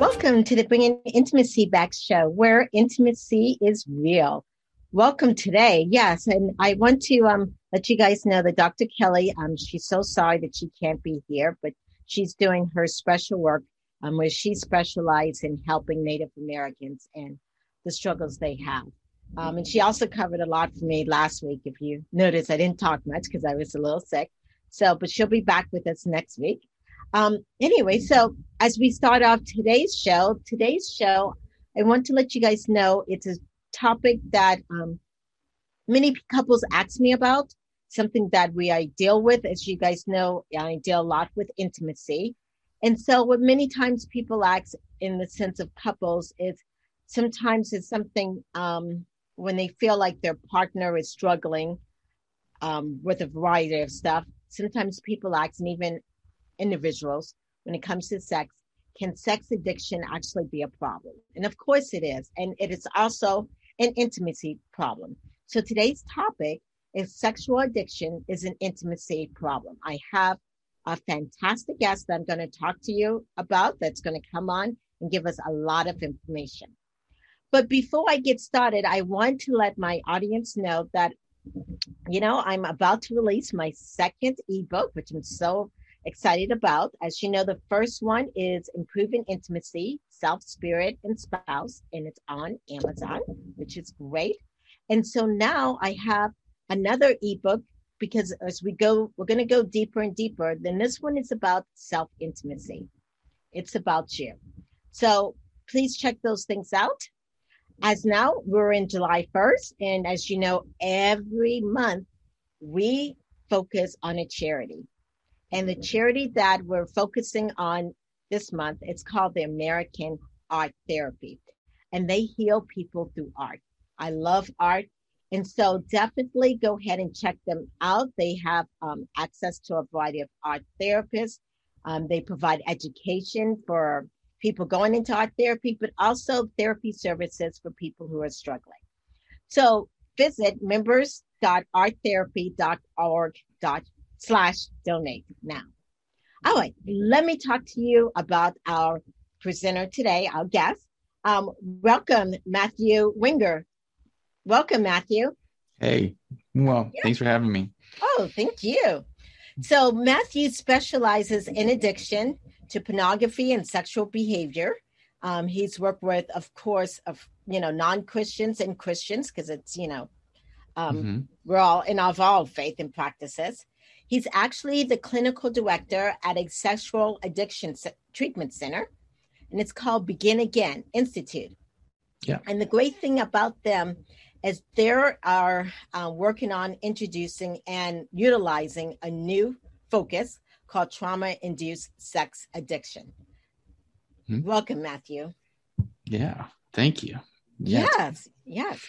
Welcome to the Bringing Intimacy Back show, where intimacy is real. Welcome today. Yes, and I want to um, let you guys know that Dr. Kelly, um, she's so sorry that she can't be here, but she's doing her special work um, where she specializes in helping Native Americans and the struggles they have. Um, and she also covered a lot for me last week. If you notice, I didn't talk much because I was a little sick. So, but she'll be back with us next week. Um, anyway, so as we start off today's show, today's show, I want to let you guys know it's a topic that um, many couples ask me about, something that we I deal with. As you guys know, I deal a lot with intimacy. And so what many times people ask in the sense of couples is sometimes it's something um, when they feel like their partner is struggling um, with a variety of stuff. Sometimes people ask, and even individuals when it comes to sex can sex addiction actually be a problem? And of course it is and it is also an intimacy problem. So today's topic is sexual addiction is an intimacy problem. I have a fantastic guest that i'm going to talk to you about that's going to come on and give us a lot of information. But before i get started i want to let my audience know that you know i'm about to release my second ebook which i'm so excited about. As you know, the first one is Improving Intimacy, Self, Spirit, and Spouse, and it's on Amazon, which is great. And so now I have another ebook because as we go, we're going to go deeper and deeper. Then this one is about self intimacy. It's about you. So please check those things out. As now we're in July 1st, and as you know, every month we focus on a charity. And the charity that we're focusing on this month, it's called the American Art Therapy. And they heal people through art. I love art. And so definitely go ahead and check them out. They have um, access to a variety of art therapists. Um, they provide education for people going into art therapy, but also therapy services for people who are struggling. So visit members.arttherapy.org slash donate now. All right, let me talk to you about our presenter today, our guest. Um, welcome, Matthew Winger. Welcome, Matthew. Hey, well, yeah. thanks for having me. Oh, thank you. So, Matthew specializes in addiction to pornography and sexual behavior. Um, he's worked with, of course, of you know non Christians and Christians because it's you know um, mm-hmm. we're all in our all faith and practices. He's actually the clinical director at a sexual addiction treatment center, and it's called Begin Again Institute. Yeah. And the great thing about them is they are uh, working on introducing and utilizing a new focus called trauma induced sex addiction. Hmm. Welcome, Matthew. Yeah, thank you. Yes, yes.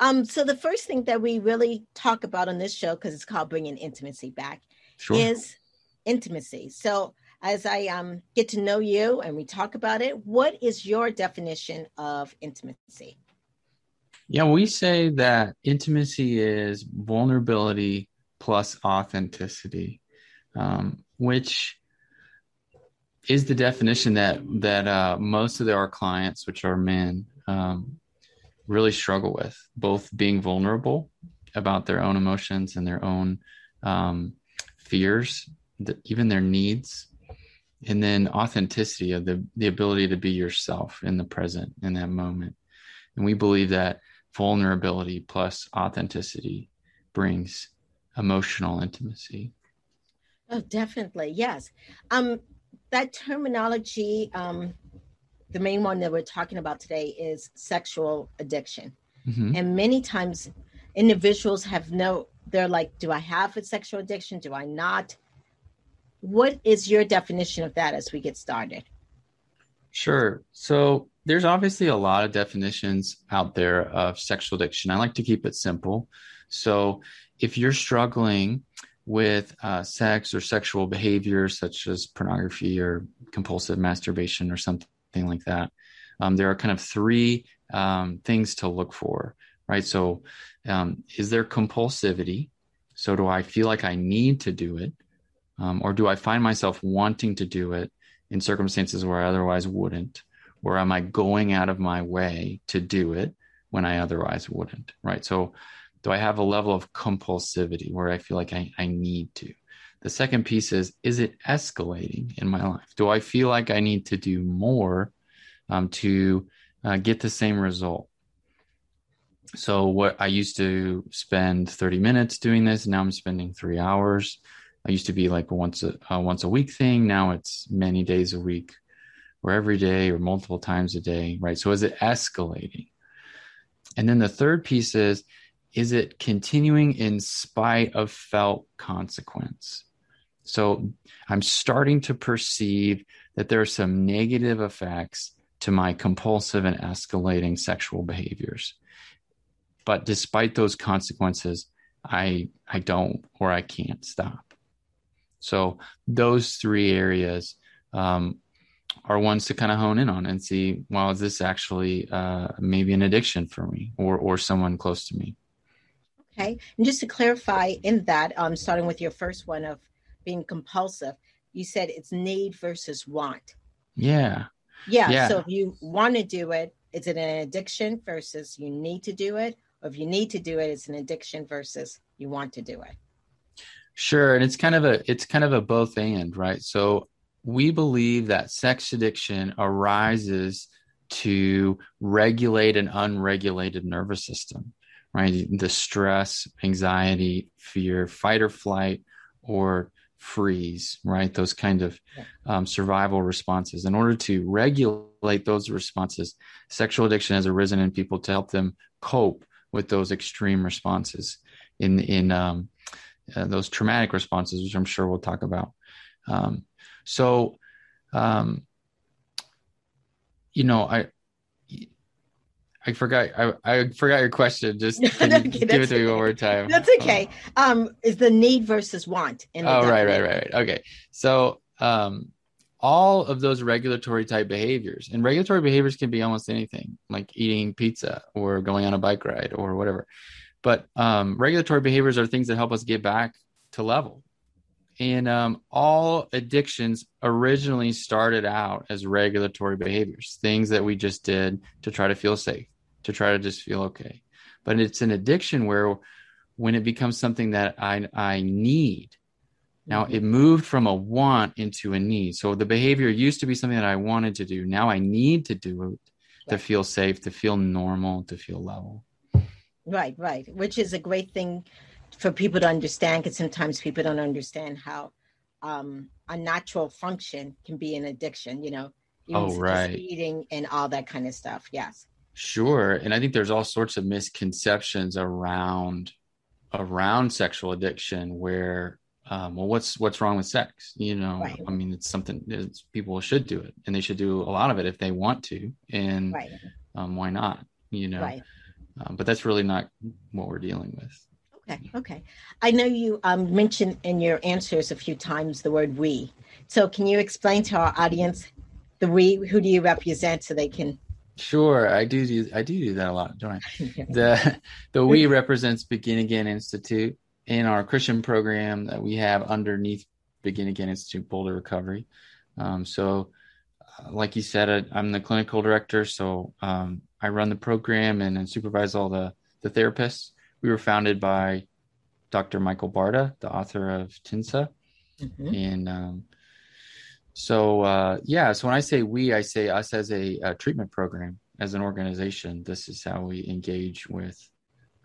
Um, so the first thing that we really talk about on this show, because it's called Bringing Intimacy Back, sure. is intimacy. So as I um, get to know you and we talk about it, what is your definition of intimacy? Yeah, we say that intimacy is vulnerability plus authenticity, um, which is the definition that that uh, most of our clients, which are men, um, really struggle with both being vulnerable about their own emotions and their own um, fears, the, even their needs, and then authenticity of the, the ability to be yourself in the present in that moment. And we believe that vulnerability plus authenticity brings emotional intimacy. Oh, definitely. Yes. Um, that terminology, um, the main one that we're talking about today is sexual addiction. Mm-hmm. And many times individuals have no, they're like, do I have a sexual addiction? Do I not? What is your definition of that as we get started? Sure. So there's obviously a lot of definitions out there of sexual addiction. I like to keep it simple. So if you're struggling with uh, sex or sexual behavior such as pornography or compulsive masturbation or something like that, um, there are kind of three um, things to look for, right? So, um, is there compulsivity? So, do I feel like I need to do it? Um, or do I find myself wanting to do it in circumstances where I otherwise wouldn't? Or am I going out of my way to do it when I otherwise wouldn't, right? So, do I have a level of compulsivity where I feel like I, I need to? The second piece is, is it escalating in my life? Do I feel like I need to do more um, to uh, get the same result? So what I used to spend 30 minutes doing this, now I'm spending three hours. I used to be like once a uh, once a week thing. Now it's many days a week, or every day, or multiple times a day, right? So is it escalating? And then the third piece is is it continuing in spite of felt consequence? So I'm starting to perceive that there are some negative effects to my compulsive and escalating sexual behaviors. But despite those consequences, I I don't or I can't stop. So those three areas um, are ones to kind of hone in on and see, well, is this actually uh, maybe an addiction for me or or someone close to me? Okay. And just to clarify in that, um, starting with your first one of being compulsive, you said it's need versus want. Yeah. Yeah. yeah. So if you want to do it, is it an addiction versus you need to do it? Or if you need to do it, it's an addiction versus you want to do it. Sure. And it's kind of a it's kind of a both and, right? So we believe that sex addiction arises to regulate an unregulated nervous system right? The stress, anxiety, fear, fight or flight, or freeze, right? Those kind of um, survival responses. In order to regulate those responses, sexual addiction has arisen in people to help them cope with those extreme responses in in um, uh, those traumatic responses, which I'm sure we'll talk about. Um, so, um, you know, I I forgot. I, I forgot your question. Just okay, give it to me one more time. That's okay. Um, is the need versus want? In oh, right, right, right, right. Okay. So, um, all of those regulatory type behaviors, and regulatory behaviors can be almost anything, like eating pizza or going on a bike ride or whatever. But um, regulatory behaviors are things that help us get back to level. And um, all addictions originally started out as regulatory behaviors, things that we just did to try to feel safe to try to just feel okay. But it's an addiction where when it becomes something that I I need, now it moved from a want into a need. So the behavior used to be something that I wanted to do. Now I need to do it to feel safe, to feel normal, to feel level. Right, right. Which is a great thing for people to understand because sometimes people don't understand how um, a natural function can be an addiction, you know, oh, right. eating and all that kind of stuff. Yes. Sure. And I think there's all sorts of misconceptions around around sexual addiction where um, well what's what's wrong with sex you know right. i mean it's something it's, people should do it and they should do a lot of it if they want to and right. um, why not you know right. um, but that's really not what we're dealing with okay okay i know you um, mentioned in your answers a few times the word we so can you explain to our audience the we who do you represent so they can Sure, I do do I do do that a lot, don't I? the the we represents Begin Again Institute in our Christian program that we have underneath Begin Again Institute Boulder Recovery. Um, so, uh, like you said, I, am the clinical director, so um, I run the program and, and supervise all the the therapists. We were founded by Dr. Michael Barta, the author of TINSA, mm-hmm. and um, so uh, yeah, so when I say we, I say us as a, a, treatment program, as an organization. This is how we engage with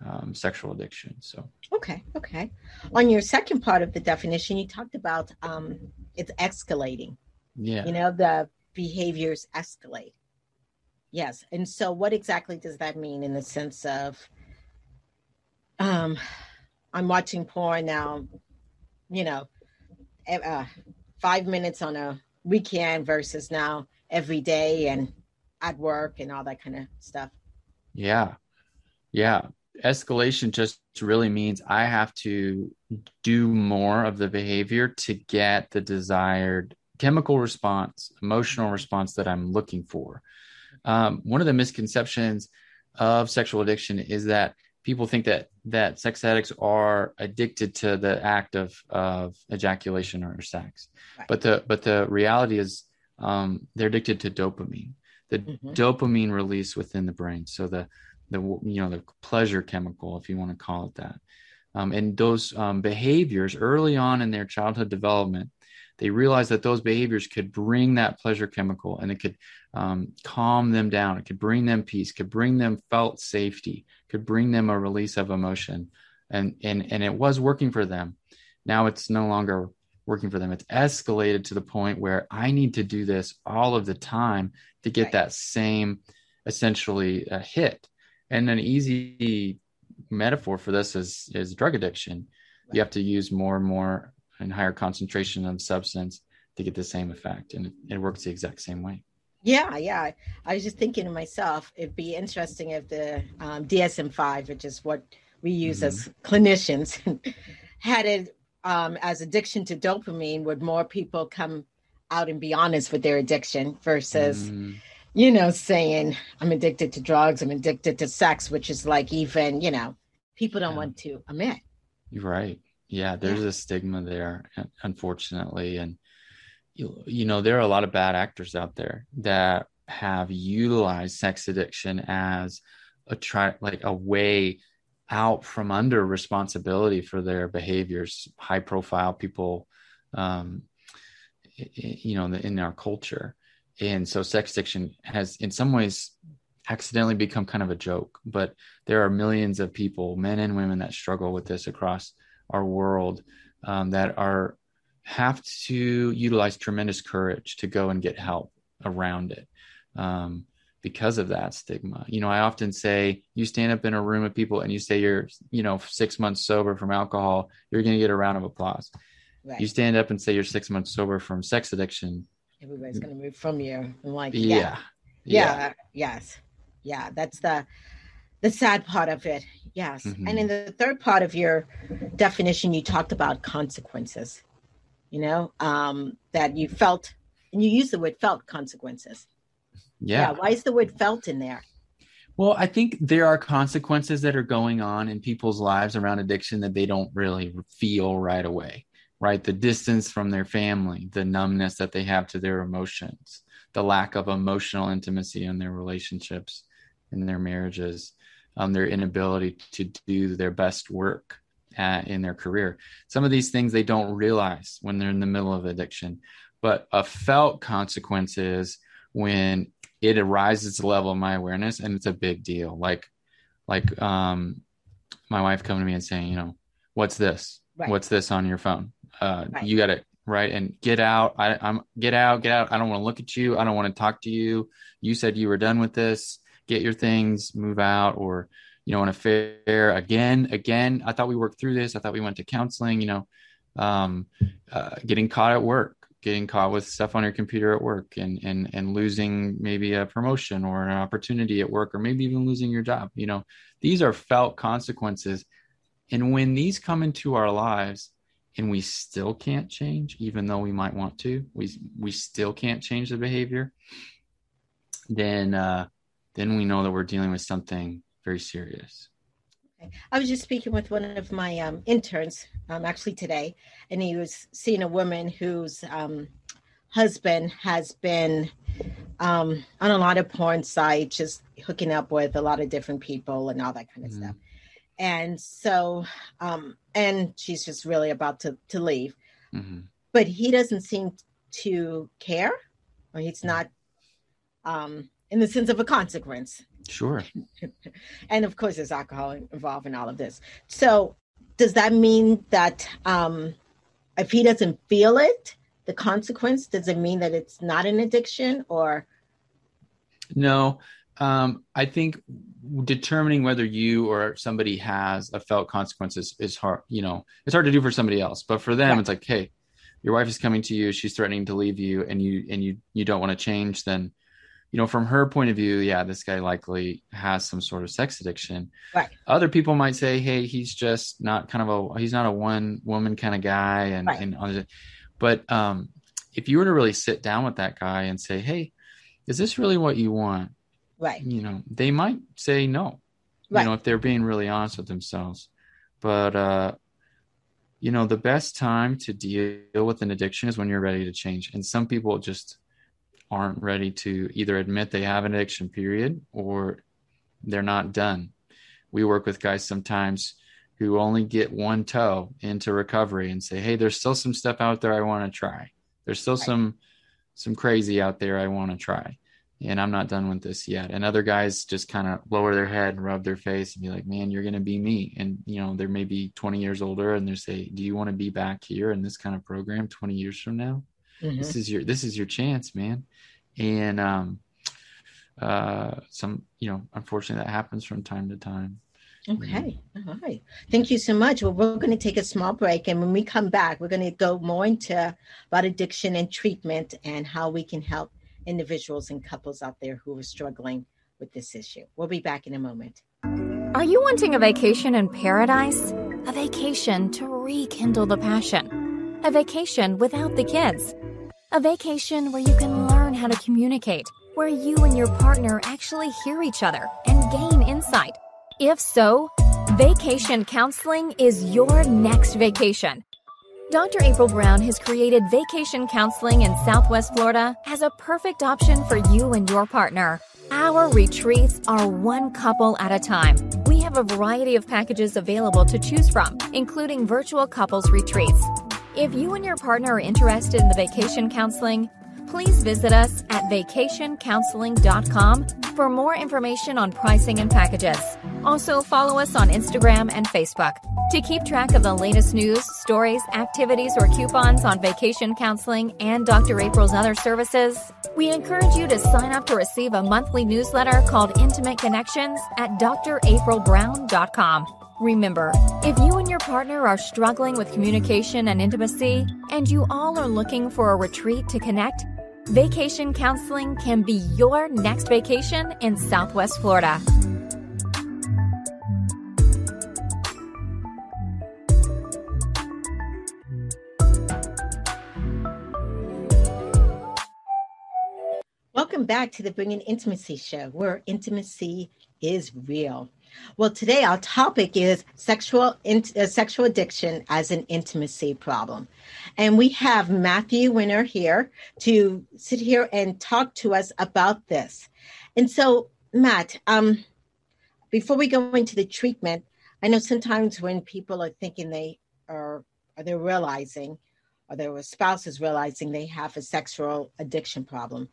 um, sexual addiction. So okay, okay. On your second part of the definition, you talked about um, it's escalating. Yeah, you know the behaviors escalate. Yes. And so what exactly does that mean in the sense of um I'm watching porn now, you know, uh, 5 minutes on a weekend versus now every day and at work and all that kind of stuff. Yeah. Yeah. Escalation just really means I have to do more of the behavior to get the desired chemical response, emotional response that I'm looking for. Um, one of the misconceptions of sexual addiction is that people think that that sex addicts are addicted to the act of of ejaculation or sex, right. but the but the reality is um, they're addicted to dopamine, the mm-hmm. dopamine release within the brain. So the the you know the pleasure chemical, if you want to call it that, um, and those um, behaviors early on in their childhood development they realized that those behaviors could bring that pleasure chemical and it could um, calm them down. It could bring them peace, could bring them felt safety, could bring them a release of emotion. And, and, and it was working for them. Now it's no longer working for them. It's escalated to the point where I need to do this all of the time to get right. that same essentially uh, hit. And an easy metaphor for this is, is drug addiction. Right. You have to use more and more and higher concentration of substance to get the same effect. And it, it works the exact same way. Yeah, yeah. I was just thinking to myself, it'd be interesting if the um, DSM 5, which is what we use mm-hmm. as clinicians, had it um, as addiction to dopamine, would more people come out and be honest with their addiction versus, mm. you know, saying, I'm addicted to drugs, I'm addicted to sex, which is like even, you know, people don't yeah. want to admit. You're right yeah there's yeah. a stigma there unfortunately and you, you know there are a lot of bad actors out there that have utilized sex addiction as a try like a way out from under responsibility for their behaviors high profile people um you know in our culture. And so sex addiction has in some ways accidentally become kind of a joke. But there are millions of people men and women that struggle with this across our world um, that are have to utilize tremendous courage to go and get help around it um, because of that stigma. You know, I often say you stand up in a room of people and you say you're, you know, six months sober from alcohol, you're going to get a round of applause. Right. You stand up and say you're six months sober from sex addiction. Everybody's going to move from you. I'm like, yeah. yeah. Yeah. yeah. Yes. Yeah. That's the, the sad part of it. Yes. Mm-hmm. And in the third part of your definition, you talked about consequences, you know, um, that you felt, and you use the word felt consequences. Yeah. yeah. Why is the word felt in there? Well, I think there are consequences that are going on in people's lives around addiction that they don't really feel right away, right? The distance from their family, the numbness that they have to their emotions, the lack of emotional intimacy in their relationships, in their marriages um, their inability to do their best work at, in their career. Some of these things they don't realize when they're in the middle of addiction, but a felt consequence is when it arises to the level of my awareness, and it's a big deal. Like, like um, my wife coming to me and saying, you know, what's this? Right. What's this on your phone? Uh, right. You got it right and get out I, i'm get out get out i don't want to look at you i don't want to talk to you you said you were done with this get your things, move out, or you know, an affair again, again. I thought we worked through this. I thought we went to counseling. You know, um, uh, getting caught at work, getting caught with stuff on your computer at work, and and and losing maybe a promotion or an opportunity at work, or maybe even losing your job. You know, these are felt consequences, and when these come into our lives, and we still can't change, even though we might want to, we we still can't change the behavior. Then uh, then we know that we're dealing with something very serious. Okay. I was just speaking with one of my um, interns um, actually today, and he was seeing a woman whose um, husband has been um, on a lot of porn sites, just hooking up with a lot of different people and all that kind of mm-hmm. stuff. And so, um, and she's just really about to, to leave. Mm-hmm. But he doesn't seem to care, or he's not um, in the sense of a consequence. Sure. and of course, there's alcohol involved in all of this. So, does that mean that um, if he doesn't feel it, the consequence, does it mean that it's not an addiction or? No, um, I think determining whether you or somebody has a felt consequences is hard. You know, it's hard to do for somebody else, but for them, right. it's like, hey, your wife is coming to you, she's threatening to leave you, and you and you you don't want to change. Then, you know, from her point of view, yeah, this guy likely has some sort of sex addiction. Right. Other people might say, hey, he's just not kind of a he's not a one woman kind of guy, and right. and but um, if you were to really sit down with that guy and say, hey, is this really what you want? Right. You know, they might say no. Right. You know, if they're being really honest with themselves. But uh you know, the best time to deal with an addiction is when you're ready to change. And some people just aren't ready to either admit they have an addiction period or they're not done. We work with guys sometimes who only get one toe into recovery and say, "Hey, there's still some stuff out there I want to try. There's still right. some some crazy out there I want to try." and I'm not done with this yet. And other guys just kind of lower their head and rub their face and be like, man, you're going to be me. And, you know, they're maybe 20 years older and they say, do you want to be back here in this kind of program 20 years from now? Mm-hmm. This is your, this is your chance, man. And, um, uh, some, you know, unfortunately that happens from time to time. Okay. All right. Thank you so much. Well, we're going to take a small break. And when we come back, we're going to go more into about addiction and treatment and how we can help individuals and couples out there who are struggling with this issue. We'll be back in a moment. Are you wanting a vacation in paradise? A vacation to rekindle the passion? A vacation without the kids? A vacation where you can learn how to communicate, where you and your partner actually hear each other and gain insight? If so, vacation counseling is your next vacation. Dr. April Brown has created vacation counseling in Southwest Florida as a perfect option for you and your partner. Our retreats are one couple at a time. We have a variety of packages available to choose from, including virtual couples retreats. If you and your partner are interested in the vacation counseling, please visit us at vacationcounseling.com for more information on pricing and packages. Also, follow us on Instagram and Facebook. To keep track of the latest news, stories, activities, or coupons on vacation counseling and Dr. April's other services, we encourage you to sign up to receive a monthly newsletter called Intimate Connections at draprilbrown.com. Remember, if you and your partner are struggling with communication and intimacy, and you all are looking for a retreat to connect, Vacation counseling can be your next vacation in Southwest Florida. Welcome back to the Bringing Intimacy Show, where intimacy is real. Well, today our topic is sexual in, uh, sexual addiction as an intimacy problem, and we have Matthew Winger here to sit here and talk to us about this. And so, Matt, um, before we go into the treatment, I know sometimes when people are thinking they are, or they're realizing, or their spouse is realizing they have a sexual addiction problem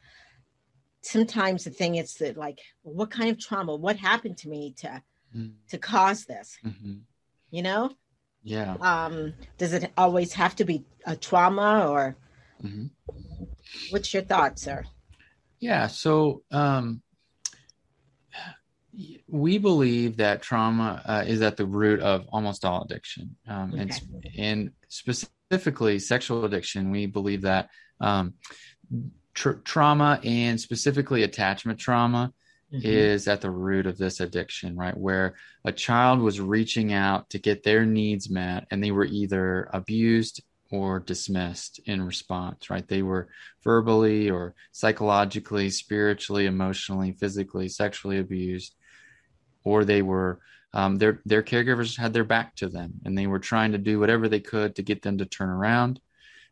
sometimes the thing is that like what kind of trauma what happened to me to mm. to cause this mm-hmm. you know yeah um does it always have to be a trauma or mm-hmm. what's your thoughts sir yeah so um we believe that trauma uh, is at the root of almost all addiction um, okay. and, and specifically sexual addiction we believe that um, tra- trauma and specifically attachment trauma mm-hmm. is at the root of this addiction, right? Where a child was reaching out to get their needs met and they were either abused or dismissed in response, right? They were verbally or psychologically, spiritually, emotionally, physically, sexually abused, or they were um, their their caregivers had their back to them and they were trying to do whatever they could to get them to turn around.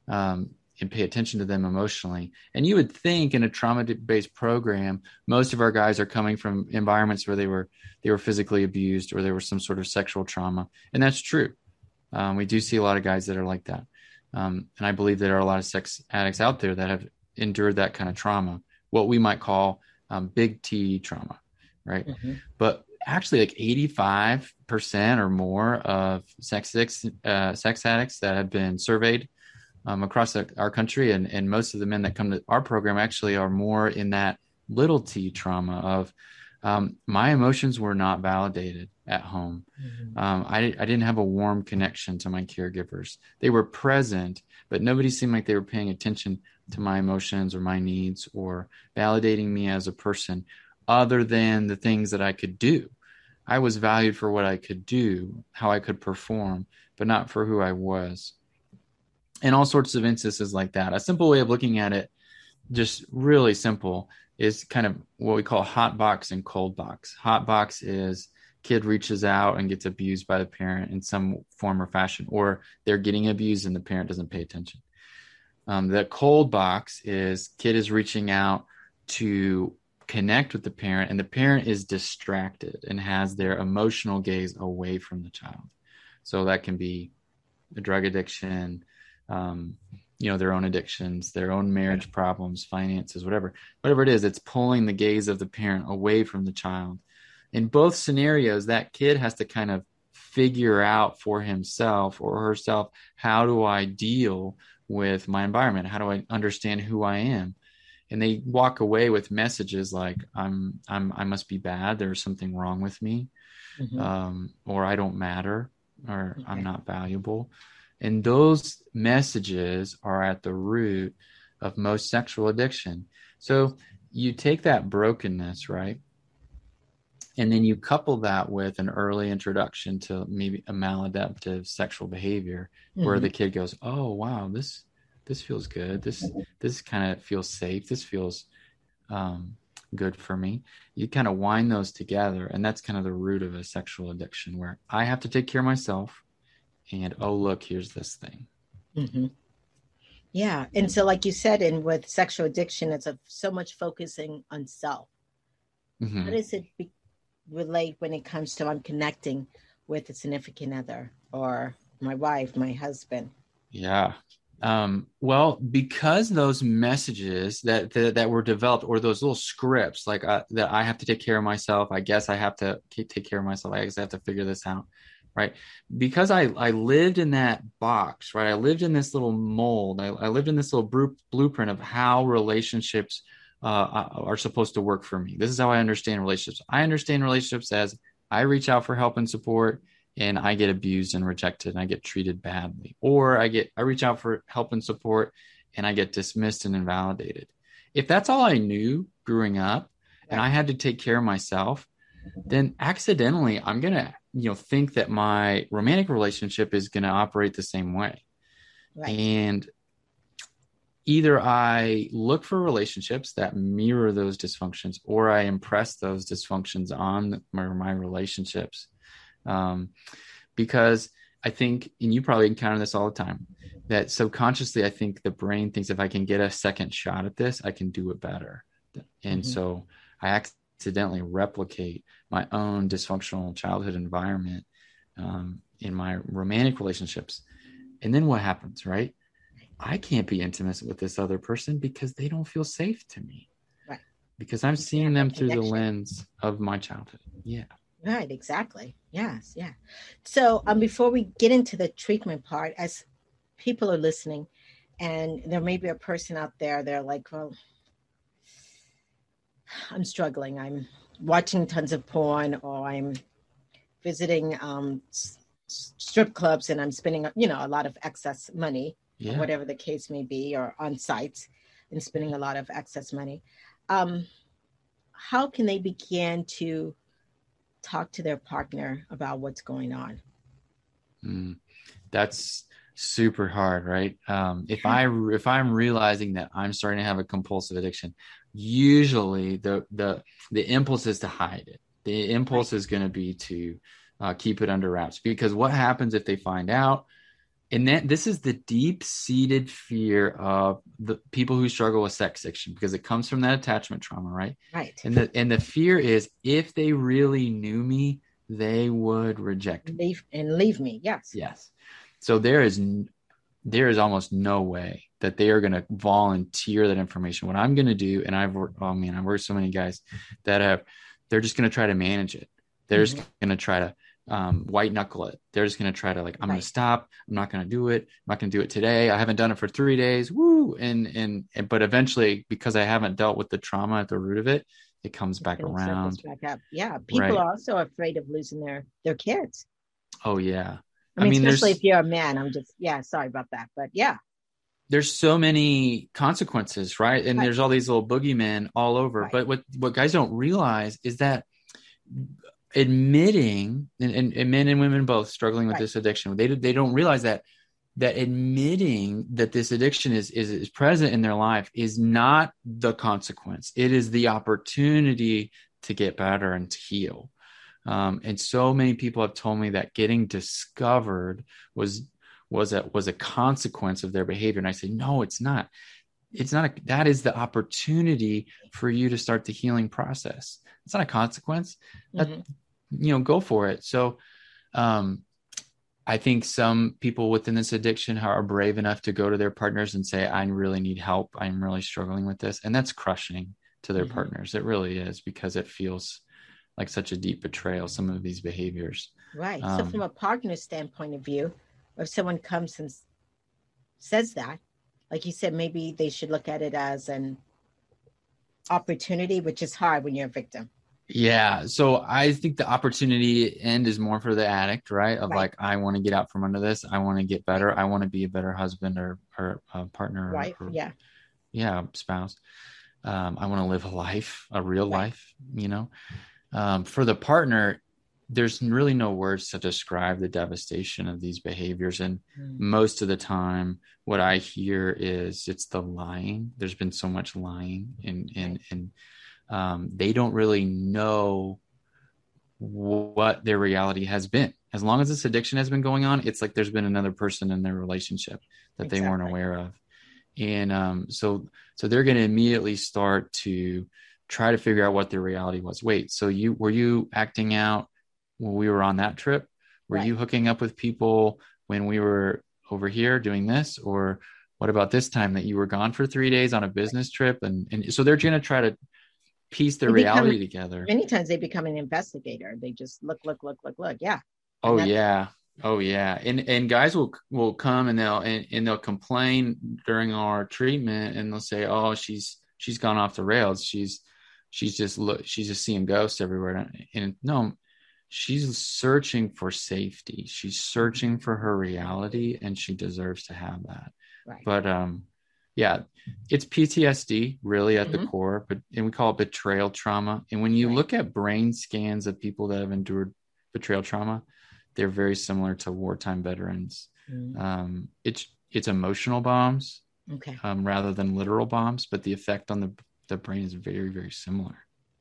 Um, and pay attention to them emotionally. And you would think in a trauma based program, most of our guys are coming from environments where they were they were physically abused or there was some sort of sexual trauma, and that's true. Um, we do see a lot of guys that are like that, um, and I believe there are a lot of sex addicts out there that have endured that kind of trauma, what we might call um, big T trauma, right? Mm-hmm. But actually, like eighty five percent or more of sex uh, sex addicts that have been surveyed um, across the, our country, and, and most of the men that come to our program actually are more in that little t trauma of um, my emotions were not validated at home. Mm-hmm. Um, I, I didn't have a warm connection to my caregivers. They were present, but nobody seemed like they were paying attention to my emotions or my needs or validating me as a person other than the things that I could do. I was valued for what I could do, how I could perform, but not for who I was. And all sorts of instances like that. A simple way of looking at it, just really simple, is kind of what we call hot box and cold box. Hot box is kid reaches out and gets abused by the parent in some form or fashion, or they're getting abused and the parent doesn't pay attention. Um, the cold box is kid is reaching out to connect with the parent, and the parent is distracted and has their emotional gaze away from the child. So that can be a drug addiction, um, you know, their own addictions, their own marriage problems, finances, whatever, whatever it is, it's pulling the gaze of the parent away from the child. In both scenarios, that kid has to kind of figure out for himself or herself how do I deal with my environment? How do I understand who I am? And they walk away with messages like I'm I'm I must be bad. There's something wrong with me, mm-hmm. um, or I don't matter, or okay. I'm not valuable. And those messages are at the root of most sexual addiction. So you take that brokenness, right? And then you couple that with an early introduction to maybe a maladaptive sexual behavior mm-hmm. where the kid goes, Oh, wow, this this feels good. This this kind of feels safe. This feels um, good for me. You kind of wind those together, and that's kind of the root of a sexual addiction, where I have to take care of myself, and oh look, here's this thing. Mm-hmm. Yeah, and so like you said, and with sexual addiction, it's a, so much focusing on self. Mm-hmm. How does it be, relate when it comes to I'm connecting with a significant other or my wife, my husband? Yeah, um, well, because those messages that, that, that were developed, or those little scripts, like uh, that, I have to take care of myself. I guess I have to take care of myself. I guess I have to figure this out, right? Because I I lived in that box, right? I lived in this little mold. I, I lived in this little blueprint of how relationships uh, are supposed to work for me. This is how I understand relationships. I understand relationships as I reach out for help and support and I get abused and rejected and I get treated badly. Or I get I reach out for help and support and I get dismissed and invalidated. If that's all I knew growing up and I had to take care of myself, then accidentally I'm going to, you know, think that my romantic relationship is going to operate the same way. Right. And either I look for relationships that mirror those dysfunctions or I impress those dysfunctions on my, my relationships um, because I think, and you probably encounter this all the time, that subconsciously I think the brain thinks if I can get a second shot at this, I can do it better. And mm-hmm. so I accidentally replicate my own dysfunctional childhood environment um, in my romantic relationships. And then what happens, right? I can't be intimate with this other person because they don't feel safe to me. Right. Because I'm seeing them through the lens of my childhood. Yeah. Right, exactly. Yes, yeah. So, um, before we get into the treatment part, as people are listening, and there may be a person out there, they're like, well, I'm struggling. I'm watching tons of porn, or I'm visiting um, strip clubs, and I'm spending, you know, a lot of excess money, yeah. whatever the case may be, or on sites, and spending a lot of excess money. Um, how can they begin to talk to their partner about what's going on. Mm, that's super hard, right? Um, if I if I'm realizing that I'm starting to have a compulsive addiction, usually the the the impulse is to hide it. The impulse is going to be to uh, keep it under wraps. Because what happens if they find out? and that this is the deep seated fear of the people who struggle with sex addiction because it comes from that attachment trauma right? Right. And the and the fear is if they really knew me they would reject me. Leave and leave me yes. Yes so there is there is almost no way that they are going to volunteer that information what i'm going to do and i've worked oh man i've worked so many guys that have they're just going to try to manage it they're mm-hmm. just going to try to um, white knuckle it. They're just going to try to like, I'm right. going to stop. I'm not going to do it. I'm not going to do it today. I haven't done it for three days. Woo. And, and, and, but eventually because I haven't dealt with the trauma at the root of it, it comes back around. Back up. Yeah. People Right. are also afraid of losing their their kids. Oh yeah. I I mean, mean, especially if you're a man. I'm just yeah, sorry about that. But yeah. there's so many consequences, right? And Right. there's all these little boogeymen all over. Right. But what what guys don't realize is that admitting and, and, and men and women both struggling with Right. this addiction, they they don't realize that that admitting that this addiction is, is is present in their life is not the consequence. It is the opportunity to get better and to heal. Um, and so many people have told me that getting discovered was was a was a consequence of their behavior. And i say no it's not. It's not a, that is the opportunity for you to start the healing process. It's not a consequence. That- Mhm. you know go for it. So um i think some people within this addiction are brave enough to go to their partners and say i really need help. I'm really struggling with this. And that's crushing to their Mhm. partners. It really is because it feels like such a deep betrayal some of these behaviors Right. so Um, from a partner standpoint of view, if someone comes and says that, like you said, maybe they should look at it as an opportunity, which is hard when you're a victim. Yeah. So I think the opportunity end is more for the addict, right? Of Right. like, I want to get out from under this. I want to get better. I want to be a better husband or, or a partner. Right. Or, Yeah. Yeah. Spouse. Um, I want to live a life, a real Right. life, you know? Um, for the partner, there's really no words to describe the devastation of these behaviors. And Mm. most of the time, what I hear is it's the lying. There's been so much lying and, and, and, um, they don't really know what their reality has been. As long as this addiction has been going on, it's like there's been another person in their relationship that they weren't aware of. And um, so, so they're going to immediately start to try to figure out what the reality was. Wait, so you were you acting out when we were on that trip? Were Right. you hooking up with people when we were over here doing this, or what about this time that you were gone for three days on a business trip? And and so they're going to try to piece their become- reality together. Many times they become an investigator. They just look, look, look, look, look. Yeah. Oh yeah. Oh yeah. And and guys will will come and they'll and, and they'll complain during our treatment and they'll say, "Oh, she's she's gone off the rails. She's she's just look she's just seeing ghosts everywhere." And, no, she's searching for safety. She's searching for her reality and she deserves to have that. Right. But um yeah, it's PTSD really at the Mhm. core, but and we call it betrayal trauma. And when you Right. look at brain scans of people that have endured betrayal trauma, they're very similar to wartime veterans. Mm. Um, it's it's emotional bombs Okay. um, rather than literal bombs, but the effect on the the brain is very very similar.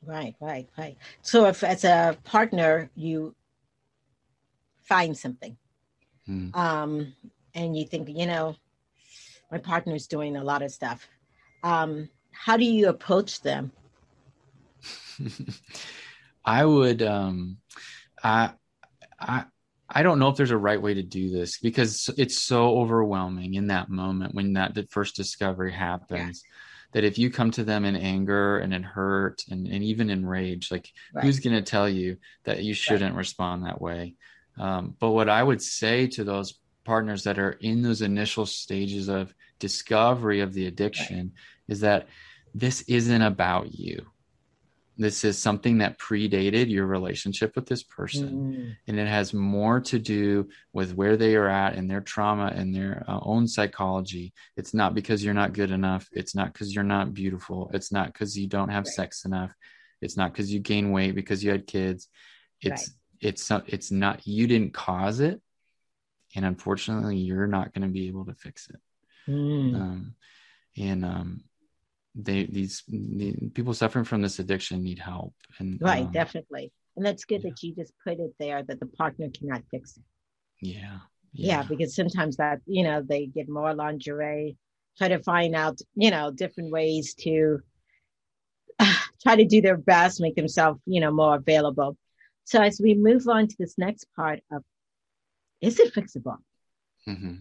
Right, right, right. So if as a partner you find something, Mm. um, and you think, you know, my partner's doing a lot of stuff, um, how do you approach them? I would um I I I don't know if there's a right way to do this because it's so overwhelming in that moment when that the first discovery happens that if you come to them in anger and in hurt and, and even in rage, like Right. who's going to tell you that you shouldn't respond that way? Um, but what I would say to those partners that are in those initial stages of discovery of the addiction is that this isn't about you. This is something that predated your relationship with this person. Mm, and it has more to do with where they are at and their trauma and their uh, own psychology. It's not because you're not good enough. It's not because you're not beautiful. It's not because you don't have Right. sex enough. It's not because you gain weight because you had kids. It's it's it's not you didn't cause it. And unfortunately you're not going to be able to fix it. Mm. um, and um, they these the, people suffering from this addiction need help and right, um, definitely. And that's good yeah. that you just put it there that the partner cannot fix it. yeah Yeah. because sometimes that, you know, they get more lingerie, try to find out, you know, different ways to try to do their best, make themselves, you know, more available. So as we move on to this next part of is it fixable? mm-hmm.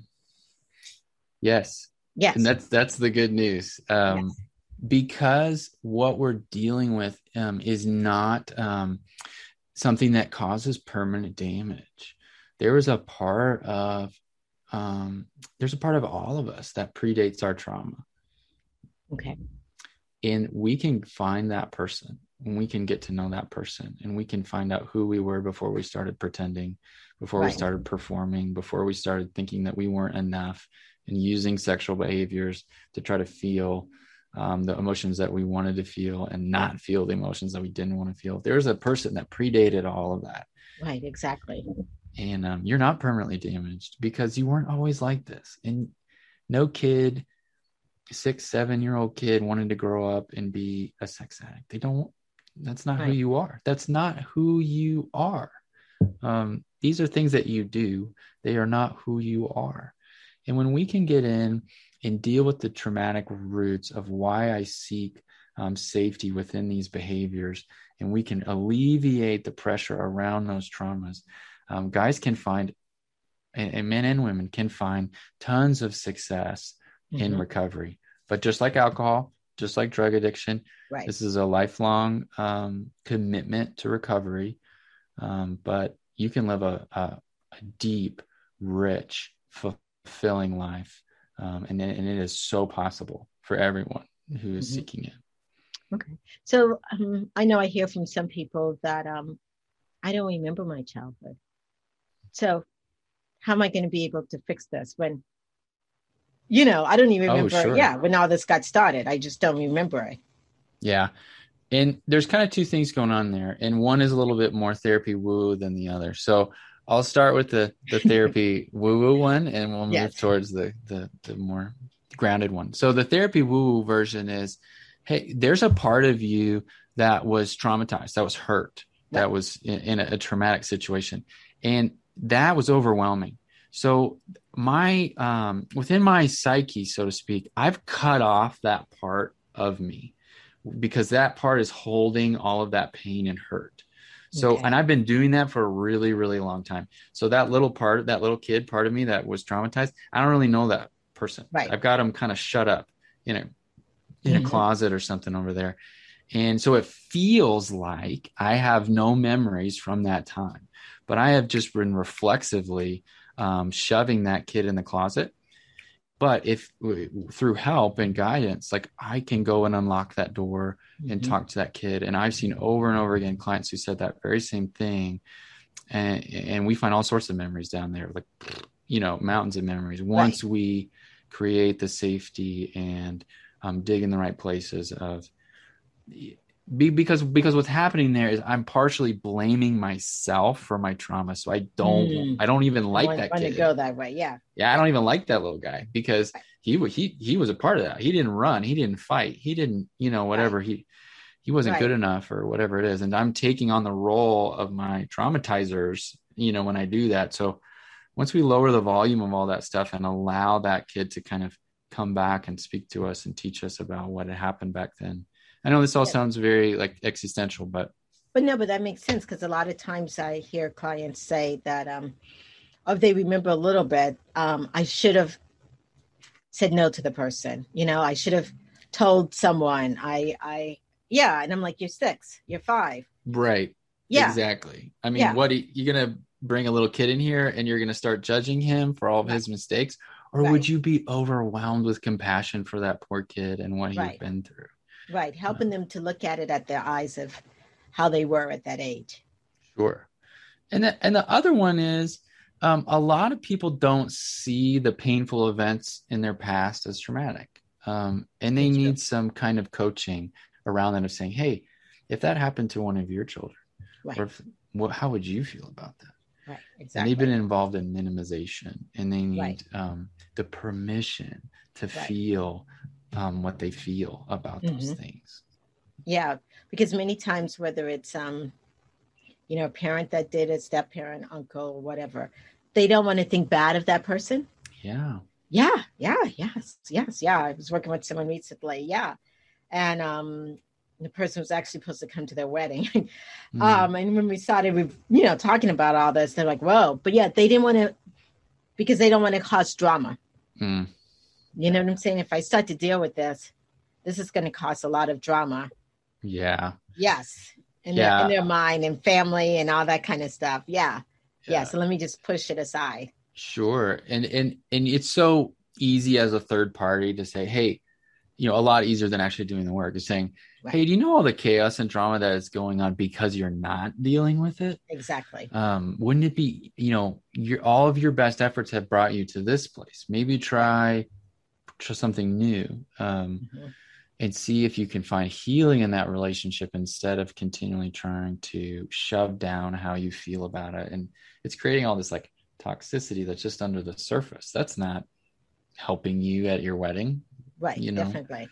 Yes, Yes. and that's that's the good news. Um, Yes. Because what we're dealing with um, is not um, something that causes permanent damage. There is a part of um, there's a part of all of us that predates our trauma, okay. and we can find that person. and we can get to know that person and we can find out who we were before we started pretending, before right. we started performing, before we started thinking that we weren't enough and using sexual behaviors to try to feel um, the emotions that we wanted to feel and not feel the emotions that we didn't want to feel. There's a person that predated all of that. Right, exactly. And um, you're not permanently damaged because you weren't always like this. And no kid, six, seven year old kid wanted to grow up and be a sex addict. They don't, that's not right. who you are. That's not who you are. Um, these are things that you do, they are not who you are. And when we can get in and deal with the traumatic roots of why I seek um, safety within these behaviors, and we can alleviate the pressure around those traumas, um, guys can find, and, and, men and women can find tons of success mm-hmm. in recovery. But just like alcohol, just like drug addiction, right. this is a lifelong um, commitment to recovery. Um, but you can live a, a, a deep, rich, fulfilling life um, and, and it is so possible for everyone who is mm-hmm. seeking it. Okay. So um, i know i hear from some people that um, i don't remember my childhood. So how am i going to be able to fix this when you know i don't even oh, remember oh, sure. yeah when all this got started. I just don't remember it. Yeah. And there's kind of two things going on there and one is a little bit more therapy woo than the other. So I'll start with the the therapy woo woo one, and we'll move yes. towards the, the the more grounded one. So the therapy woo woo version is, hey, there's a part of you that was traumatized, that was hurt, that was in, in a, a traumatic situation, and that was overwhelming. So my um, within my psyche, so to speak, I've cut off that part of me because that part is holding all of that pain and hurt. So, okay. and I've been doing that for a really, really long time. So that little part, that little kid part of me that was traumatized, I don't really know that person. Right. I've got them kind of shut up in a in mm-hmm. a closet or something over there. And so it feels like I have no memories from that time, but I have just been reflexively um, shoving that kid in the closet but if through help and guidance like i can go and unlock that door and mm-hmm. talk to that kid and i've seen over and over again clients who said that very same thing and and we find all sorts of memories down there like you know mountains of memories once right. we create the safety and um, dig in the right places of be, because because what's happening there is I'm partially blaming myself for my trauma. So I don't mm. I don't even like that want kid. to go that way. Yeah. Yeah, I don't even like that little guy because he he he was a part of that. He didn't run. He didn't fight. He didn't you know whatever right. he he wasn't right. good enough or whatever it is. And I'm taking on the role of my traumatizers. You know when I do that. So once we lower the volume of all that stuff and allow that kid to kind of come back and speak to us and teach us about what had happened back then I know this all yeah. sounds very like existential, but but no, but that makes sense because a lot of times I hear clients say that um, if they remember a little bit, um, I should have said no to the person. You know, I should have told someone. I, I, yeah, and I'm like, you're six, you're five, right? Yeah, exactly. I mean, yeah. what are you gonna bring a little kid in here and you're gonna start judging him for all of right. his mistakes, or right. would you be overwhelmed with compassion for that poor kid and what right. he's been through? Right, helping them to look at it at their eyes of how they were at that age. Sure. And the, and the other one is um, a lot of people don't see the painful events in their past as traumatic. Um, and they That's need true. some kind of coaching around that of saying, hey, if that happened to one of your children, right. or if, what, how would you feel about that? Right, exactly. And they've been involved in minimization and they need right. um, the permission to right. feel um, what they feel about those mm-hmm. things. Yeah, because many times, whether it's um, you know, a parent that did it, step parent, uncle, whatever, they don't want to think bad of that person. Yeah. Yeah, yeah, yes, yes, yeah. I was working with someone recently, yeah, and um, the person was actually supposed to come to their wedding. mm. Um, and when we started, we you know talking about all this, they're like, "Whoa!" But yeah, they didn't want to because they don't want to cause drama. Mm. You know what I'm saying? If I start to deal with this, this is going to cause a lot of drama. Yeah. Yes. In, yeah. their, in their mind and family and all that kind of stuff. Yeah. yeah. Yeah. So let me just push it aside. Sure. And and and it's so easy as a third party to say, hey, you know a lot easier than actually doing the work is saying right. hey do you know all the chaos and drama that is going on because you're not dealing with it exactly um wouldn't it be you know your all of your best efforts have brought you to this place maybe try try something new um mm-hmm. and see if you can find healing in that relationship instead of continually trying to shove down how you feel about it and it's creating all this like toxicity that's just under the surface that's not helping you at your wedding Right. You know? Definitely.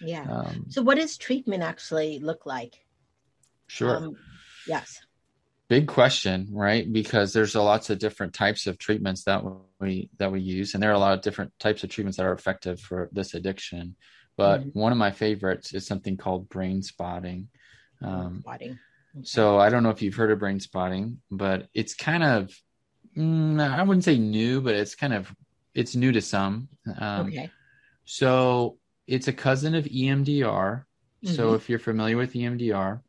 Yeah. Um, so, what does treatment actually look like? Sure. Um, yes. Big question, right? Because there's a lots of different types of treatments that we that we use, and there are a lot of different types of treatments that are effective for this addiction. But mm-hmm. one of my favorites is something called brain spotting. Um, spotting. Okay. So I don't know if you've heard of brain spotting, but it's kind of mm, I wouldn't say new, but it's kind of it's new to some. Um, okay. So it's a cousin of EMDR. Mm-hmm. So if you're familiar with EMDR,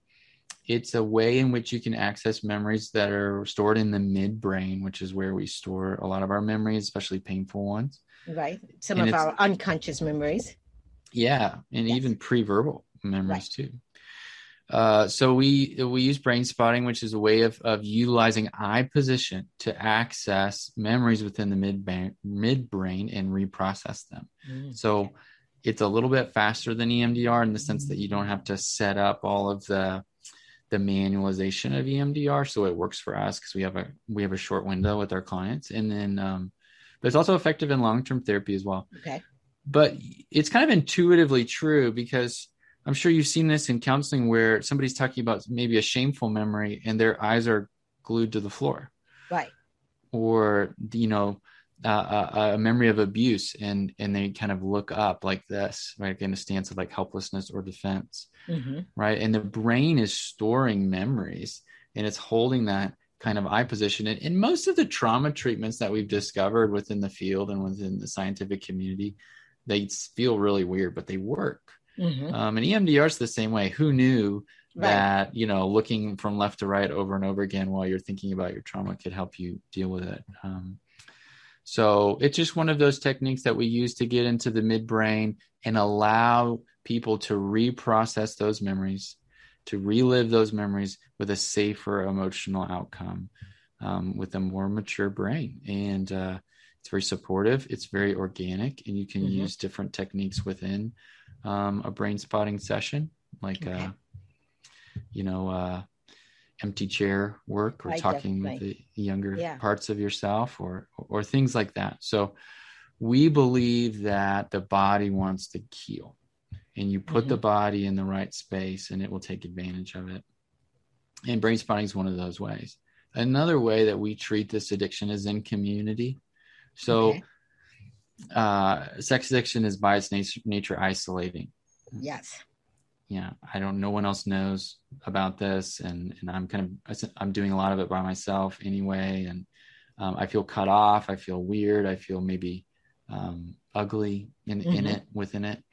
it's a way in which you can access memories that are stored in the midbrain, which is where we store a lot of our memories, especially painful ones. Right. Some and of our unconscious memories. Yeah, and yes. even pre-verbal memories right. too. Uh, so we we use brain spotting, which is a way of of utilizing eye position to access memories within the midbrain midbrain and reprocess them. Mm. So it's a little bit faster than EMDR in the sense that you don't have to set up all of the the manualization of EMDR. So it works for us because we have a we have a short window with our clients, and then um, but it's also effective in long term therapy as well. Okay. But it's kind of intuitively true because I'm sure you've seen this in counseling where somebody's talking about maybe a shameful memory and their eyes are glued to the floor. Right. Or, you know, uh, a, a, memory of abuse and and they kind of look up like this right in a stance of like helplessness or defense mm-hmm. right and the brain is storing memories and it's holding that kind of eye position and, and most of the trauma treatments that we've discovered within the field and within the scientific community they feel really weird but they work Mm-hmm. Um, and EMDR is the same way. Who knew right. that, you know, looking from left to right over and over again while you're thinking about your trauma could help you deal with it? Um, so it's just one of those techniques that we use to get into the midbrain and allow people to reprocess those memories, to relive those memories with a safer emotional outcome um, with a more mature brain. And uh, it's very supportive, it's very organic, and you can mm-hmm. use different techniques within um, a brain spotting session, like okay. uh, you know, uh, empty chair work or I talking with the younger yeah. parts of yourself, or or things like that. So we believe that the body wants to heal, and you put mm-hmm. the body in the right space, and it will take advantage of it. And brain spotting is one of those ways. Another way that we treat this addiction is in community. So. Okay uh, sex addiction is by its nature, nature isolating. Yes. Yeah, I don't. No one else knows about this, and and I'm kind of I'm doing a lot of it by myself anyway, and um, I feel cut off. I feel weird. I feel maybe um, ugly in mm-hmm. in it within it,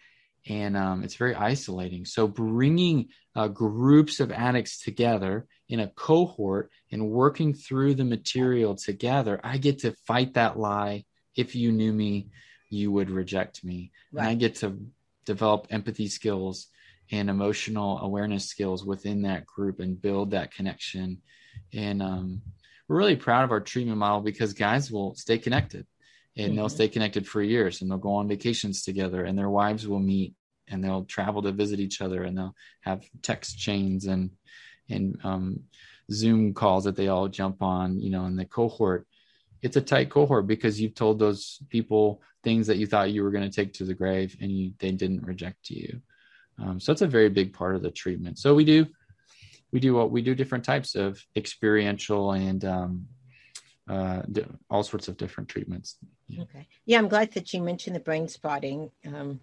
and um, it's very isolating. So bringing uh, groups of addicts together in a cohort and working through the material together, I get to fight that lie if you knew me, you would reject me. Right. And I get to develop empathy skills and emotional awareness skills within that group and build that connection. And um, we're really proud of our treatment model because guys will stay connected and mm-hmm. they'll stay connected for years and they'll go on vacations together and their wives will meet and they'll travel to visit each other and they'll have text chains and and um, Zoom calls that they all jump on, you know, in the cohort it's a tight cohort because you've told those people things that you thought you were going to take to the grave and you, they didn't reject you. Um, so it's a very big part of the treatment. So we do, we do what we do different types of experiential and um, uh, all sorts of different treatments. Yeah. Okay. Yeah, I'm glad that you mentioned the brain spotting um,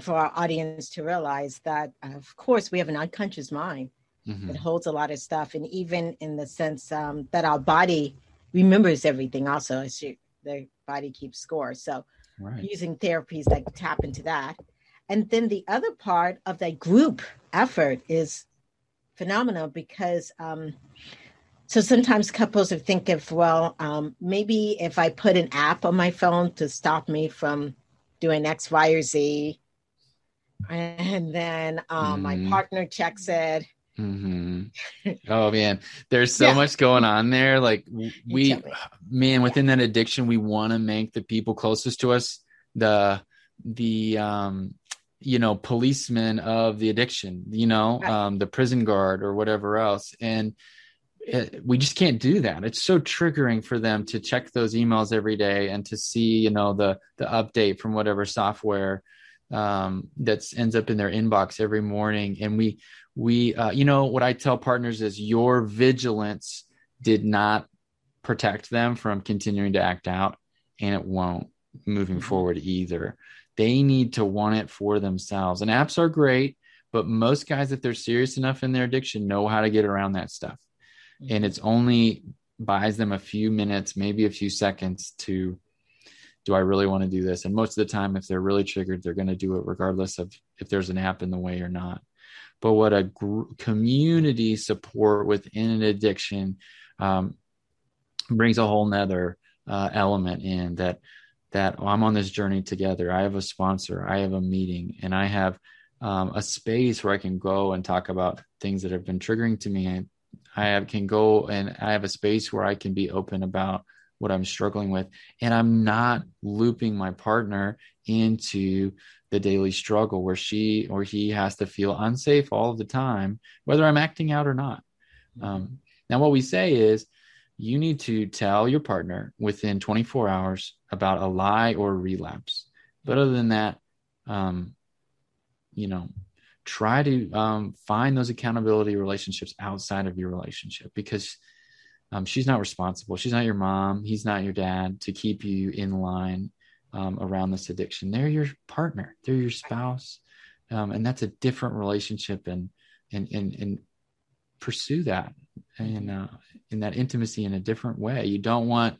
for our audience to realize that, of course, we have an unconscious mind mm-hmm. that holds a lot of stuff, and even in the sense um, that our body remembers everything also as you, the body keeps score. So right. using therapies that tap into that. And then the other part of that group effort is phenomenal because um, so sometimes couples are thinking, well, um, maybe if I put an app on my phone to stop me from doing X, Y, or Z, and then um, mm. my mm-hmm. partner checks it. Mm-hmm. Oh man, there's so yeah. much going on there. Like we, man, within yeah. that addiction, we want to make the people closest to us the the um you know policeman of the addiction you know right. um the prison guard or whatever else and it, we just can't do that it's so triggering for them to check those emails every day and to see you know the the update from whatever software um that ends up in their inbox every morning and we we uh, you know what i tell partners is your vigilance did not protect them from continuing to act out and it won't moving mm-hmm. forward either they need to want it for themselves. And apps are great, but most guys, if they're serious enough in their addiction, know how to get around that stuff. Mm-hmm. And it's only buys them a few minutes, maybe a few seconds to do I really want to do this? And most of the time, if they're really triggered, they're going to do it regardless of if there's an app in the way or not. But what a gr- community support within an addiction um, brings a whole nother uh, element in that that oh, I'm on this journey together. I have a sponsor, I have a meeting, and I have um, a space where I can go and talk about things that have been triggering to me. I, I have, can go and I have a space where I can be open about what I'm struggling with, and I'm not looping my partner into the daily struggle where she or he has to feel unsafe all the time, whether I'm acting out or not. Mm-hmm. Um, now, what we say is you need to tell your partner within 24 hours about a lie or a relapse. But other than that, um, you know, try to um, find those accountability relationships outside of your relationship because um, she's not responsible. She's not your mom. He's not your dad to keep you in line um, around this addiction. They're your partner. They're your spouse, um, and that's a different relationship. And and and and pursue that and uh, in that intimacy in a different way. You don't want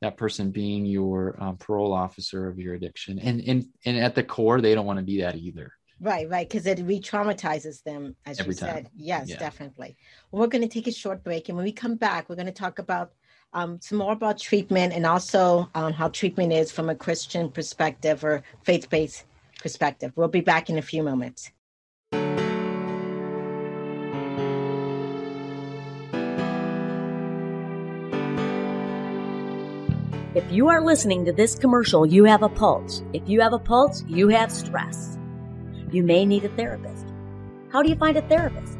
that person being your um, parole officer of your addiction, and and and at the core, they don't want to be that either. Right, right, because it re-traumatizes them, as Every you time. said. Yes, yeah. definitely. Well, we're going to take a short break, and when we come back, we're going to talk about um, some more about treatment and also um, how treatment is from a Christian perspective or faith-based perspective. We'll be back in a few moments. If you are listening to this commercial, you have a pulse. If you have a pulse, you have stress. You may need a therapist. How do you find a therapist?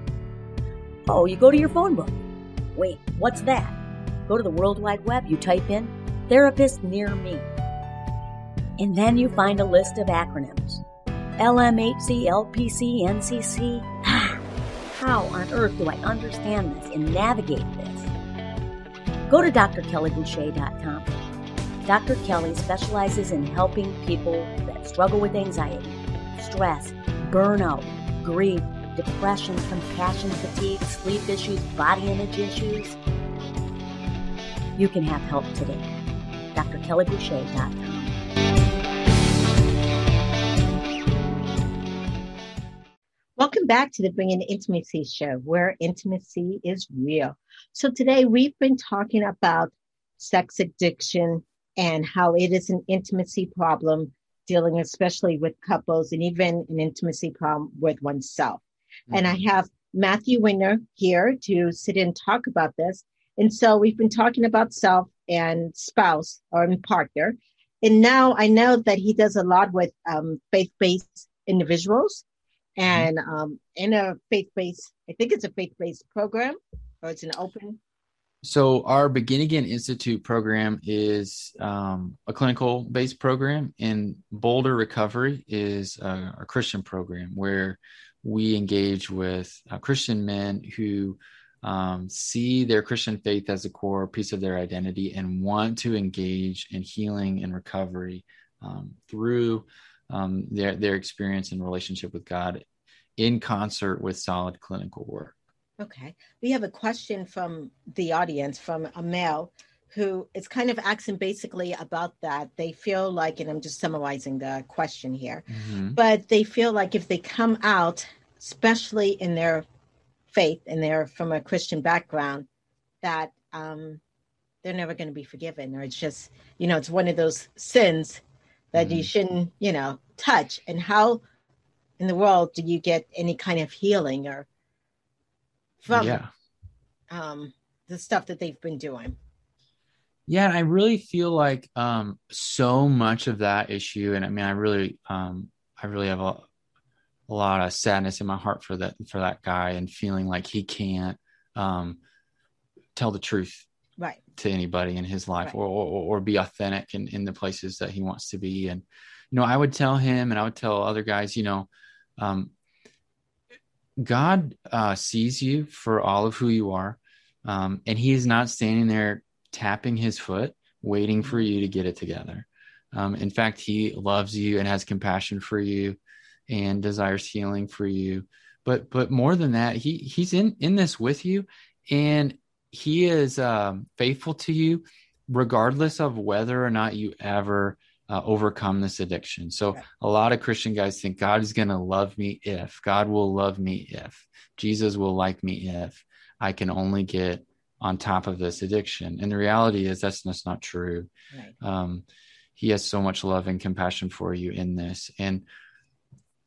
Oh, you go to your phone book. Wait, what's that? Go to the World Wide Web, you type in therapist near me. And then you find a list of acronyms LMHC, LPC, NCC. How on earth do I understand this and navigate this? Go to drkellyboucher.com Dr. Kelly specializes in helping people that struggle with anxiety, stress, burnout, grief, depression, compassion fatigue, sleep issues, body image issues. You can have help today. drkellyboucher.com. Welcome back to the Bringing Intimacy show, where intimacy is real. So today we've been talking about sex addiction, and how it is an intimacy problem dealing especially with couples and even an intimacy problem with oneself. Mm-hmm. And I mm-hmm. have Matthew Winger here to sit and talk about this. And so we've been talking about self and spouse or partner. And now I know that he does a lot with um, faith-based individuals mm-hmm. and um, in a faith-based, I think it's a faith-based program or it's an open so our Begin Again Institute program is um, a clinical based program, and Boulder Recovery is a, a Christian program where we engage with uh, Christian men who um, see their Christian faith as a core piece of their identity and want to engage in healing and recovery um, through um, their their experience and relationship with God in concert with solid clinical work. Okay. We have a question from the audience from a male who is kind of asking basically about that. They feel like, and I'm just summarizing the question here, mm-hmm. but they feel like if they come out, especially in their faith and they're from a Christian background, that um, they're never going to be forgiven, or it's just, you know, it's one of those sins that mm-hmm. you shouldn't, you know, touch. And how in the world do you get any kind of healing or from yeah. um, the stuff that they've been doing? Yeah, and I really feel like um, so much of that issue, and I mean, I really, um, I really have a, a lot of sadness in my heart for that for that guy, and feeling like he can't um, tell the truth right to anybody in his life, Right. or, or or be authentic in in the places that he wants to be. And you know, I would tell him, and I would tell other guys, you know, um, God uh, sees you for all of who you are, um, and He is not standing there tapping His foot, waiting for you to get it together. Um, in fact, He loves you and has compassion for you, and desires healing for you. But but more than that, He He's in in this with you, and He is um, faithful to you, regardless of whether or not you ever uh, overcome this addiction. So a lot of Christian guys think God is going to love me if God will love me if Jesus will like me if I can only get on top of this addiction. And the reality is that's just not true. right Um, he has so much love and compassion for you in this. And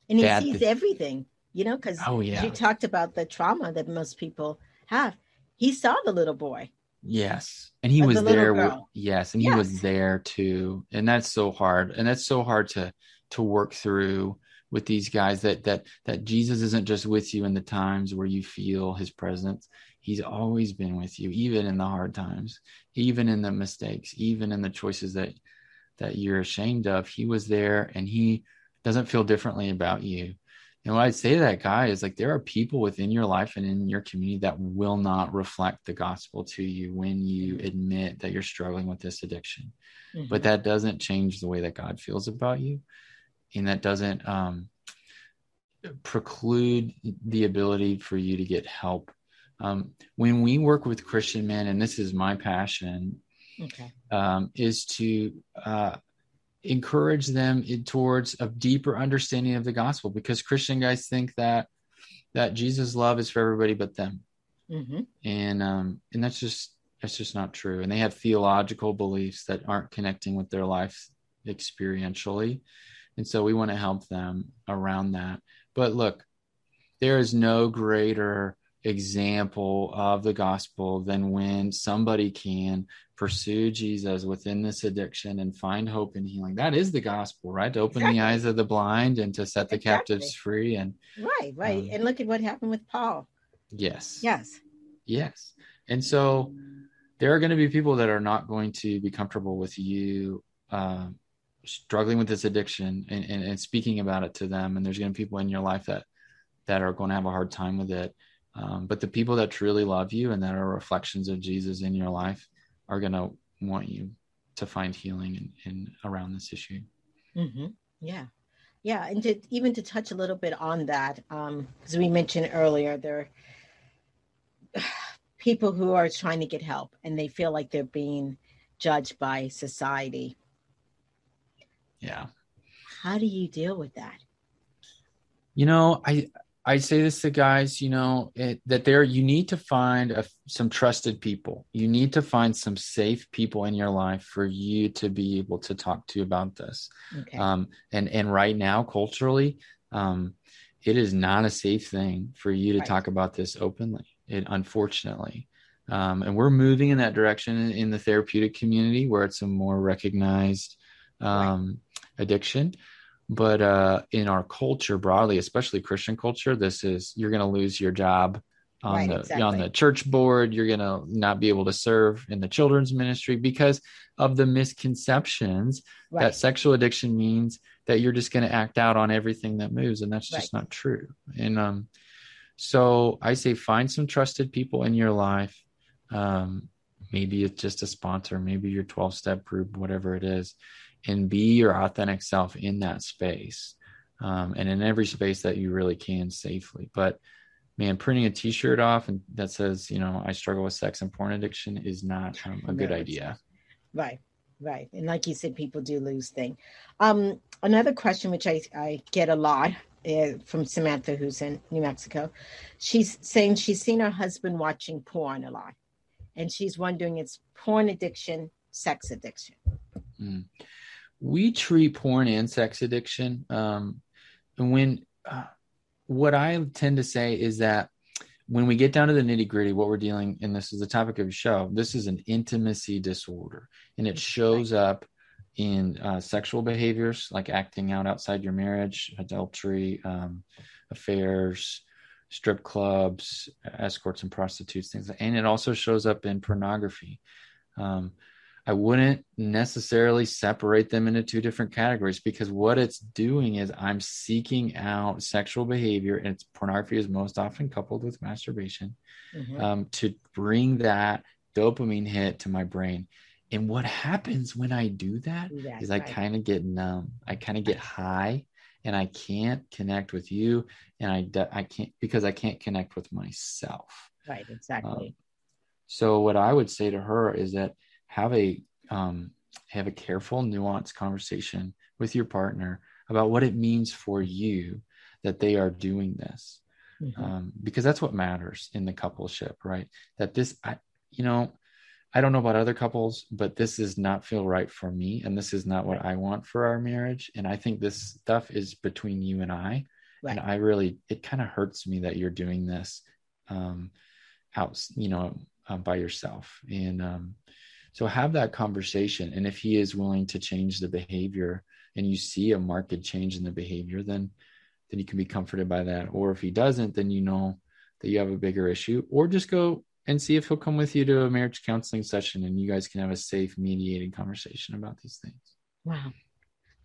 and he sees everything you know because oh yeah, you talked about the trauma that most people have he saw the little boy Yes. And he was the there. with- yes. And he was there too. And that's so hard. And that's so hard to, to work through with these guys that, that, that Jesus isn't just with you in the times where you feel his presence. He's always been with you, even in the hard times, even in the mistakes, even in the choices that, that you're ashamed of. He was there and he doesn't feel differently about you. And what I'd say to that guy is like, there are people within your life and in your community that will not reflect the gospel to you when you admit that you're struggling with this addiction. Mm-hmm. But that doesn't change the way that God feels about you. And that doesn't um, preclude the ability for you to get help. Um, when we work with Christian men, and this is my passion, okay um, is to uh, encourage them in, towards a deeper understanding of the gospel because christian guys think that that jesus love is for everybody but them. Hmm and um and that's just that's just not true. And they have theological beliefs that aren't connecting with their life experientially. And so we want to help them around that. But look there is no greater example of the gospel than when somebody can pursue Jesus within this addiction and find hope and healing. That is the gospel, right? To open Exactly. the eyes of the blind and to set the Exactly. captives free. And right right Um, and look at what happened with paul yes, yes yes. And so there are going to be people that are not going to be comfortable with you um, struggling with this addiction and, and, and speaking about it to them. And there's going to be people in your life that that are going to have a hard time with it. Um, but the people that truly love you and that are reflections of Jesus in your life are going to want you to find healing in, in around this issue. hmm Yeah, yeah, and to even to touch a little bit on that, um, as we mentioned earlier, there are people who are trying to get help and they feel like they're being judged by society. Yeah. How do you deal with that? You know, I I say this to guys, you know, it, that there you need to find a, some trusted people. You need to find some safe people in your life for you to be able to talk to about this. Okay, Um, and and right now, culturally, um, it is not a safe thing for you to Right. talk about this openly. It unfortunately, um, and we're moving in that direction in, in the therapeutic community where it's a more recognized um, addiction. But uh, in our culture broadly, especially Christian culture, this is you're going to lose your job on Right, the exactly. on the church board. You're going to not be able to serve in the children's ministry because of the misconceptions right, that sexual addiction means that you're just going to act out on everything that moves and that's just Right. not true and um so i say find some trusted people in your life um maybe it's just a sponsor maybe your 12 step group whatever it is and be your authentic self in that space um, and in every space that you really can safely but man printing a t-shirt off and that says you know i struggle with sex and porn addiction is not um, a good No, it's idea right, right. And like you said, people do lose things. Um, another question which I I get a lot uh, from Samantha, who's in New Mexico, she's saying she's seen her husband watching porn a lot, and she's wondering it's porn addiction, sex addiction. We treat porn and sex addiction um and when uh, what I tend to say is that when we get down to the nitty gritty, what we're dealing, and this is the topic of the show, this is an intimacy disorder, and it shows up in uh, sexual behaviors like acting out outside your marriage, adultery, um, affairs, strip clubs, escorts and prostitutes, things, and it also shows up in pornography. Um, I wouldn't necessarily separate them into two different categories because what it's doing is I'm seeking out sexual behavior, and it's pornography is most often coupled with masturbation mm-hmm. um, to bring that dopamine hit to my brain. And what happens when I do that That's is I right. kind of get numb. I kind of get high and I can't connect with you and I I can't because I can't connect with myself. Right, exactly. Um, so what I would say to her is that have a um, have a careful, nuanced conversation with your partner about what it means for you that they are doing this, mm-hmm. um, because that's what matters in the coupleship, right? That this, I, you know, I don't know about other couples, but this does not feel right for me, and this is not what I want for our marriage. And I think this stuff is between you and I, right. and I really, it kind of hurts me that you're doing this, um, out, you know, uh, by yourself, and um, so have that conversation. And if he is willing to change the behavior and you see a marked change in the behavior, then then you can be comforted by that. Or if he doesn't, then you know that you have a bigger issue. Or just go and see if he'll come with you to a marriage counseling session and you guys can have a safe mediated conversation about these things. Wow.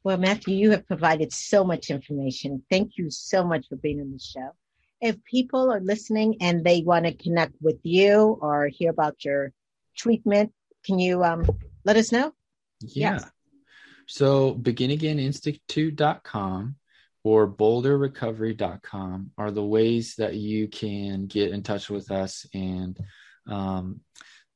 Well, Matthew, you have provided so much information. Thank you so much for being on the show. If people are listening and they want to connect with you or hear about your treatment, can you um, let us know? Yeah. Yes. So beginagaininstitute.com or boulderrecovery.com are the ways that you can get in touch with us and um,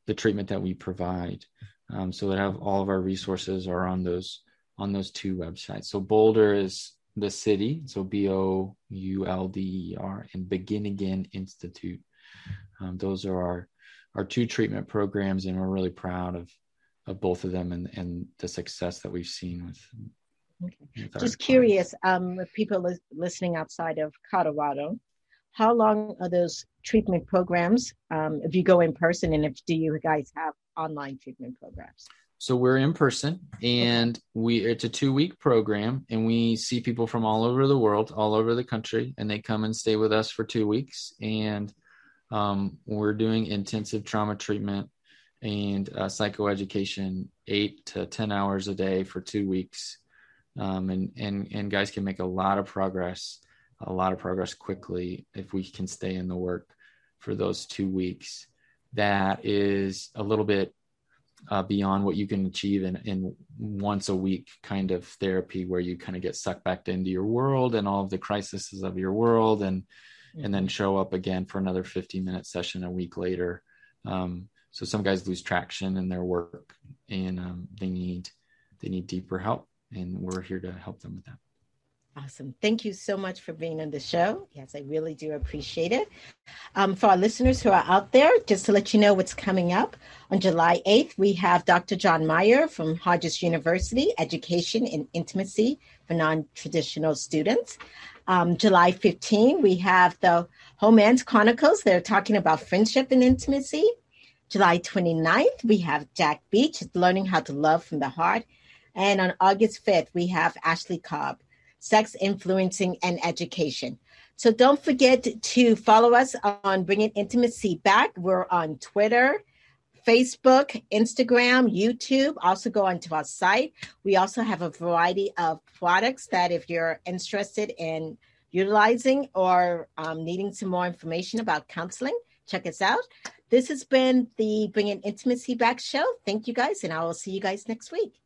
the treatment that we provide. Um, so that have all of our resources are on those on those two websites. So Boulder is the city, so B O U L D E R, and Begin Again Institute. Um, those are our our two treatment programs, and we're really proud of of both of them and and the success that we've seen with. Okay. with Just curious, um, with people li- listening outside of Colorado, how long are those treatment programs? Um, if you go in person, and if do you guys have online treatment programs? So we're in person, and we it's a two week program, and we see people from all over the world, all over the country, and they come and stay with us for two weeks, and um, we're doing intensive trauma treatment and uh, psychoeducation eight to 10 hours a day for two weeks. Um, and, and, and guys can make a lot of progress, a lot of progress quickly if we can stay in the work for those two weeks. That is a little bit uh, beyond what you can achieve in, in once a week kind of therapy where you kind of get sucked back into your world and all of the crises of your world and and then show up again for another 15 minute session a week later. Um, so some guys lose traction in their work and um, they need they need deeper help, and we're here to help them with that. Awesome. Thank you so much for being on the show. Yes, I really do appreciate it. Um, for our listeners who are out there, just to let you know what's coming up on July 8th, we have Dr. John Meyer from Hodges University, Education and Intimacy for Non Traditional Students. Um, July 15, we have the Homance Chronicles. They're talking about friendship and intimacy. July 29th, we have Jack Beach, Learning How to Love from the Heart. And on August 5th, we have Ashley Cobb, Sex, Influencing, and Education. So don't forget to follow us on Bringing Intimacy Back. We're on Twitter, Facebook, Instagram, YouTube. Also go onto our site. We also have a variety of products that if you're interested in utilizing or um, needing some more information about counseling, check us out. This has been the Bringing Intimacy Back show. Thank you guys, and I will see you guys next week.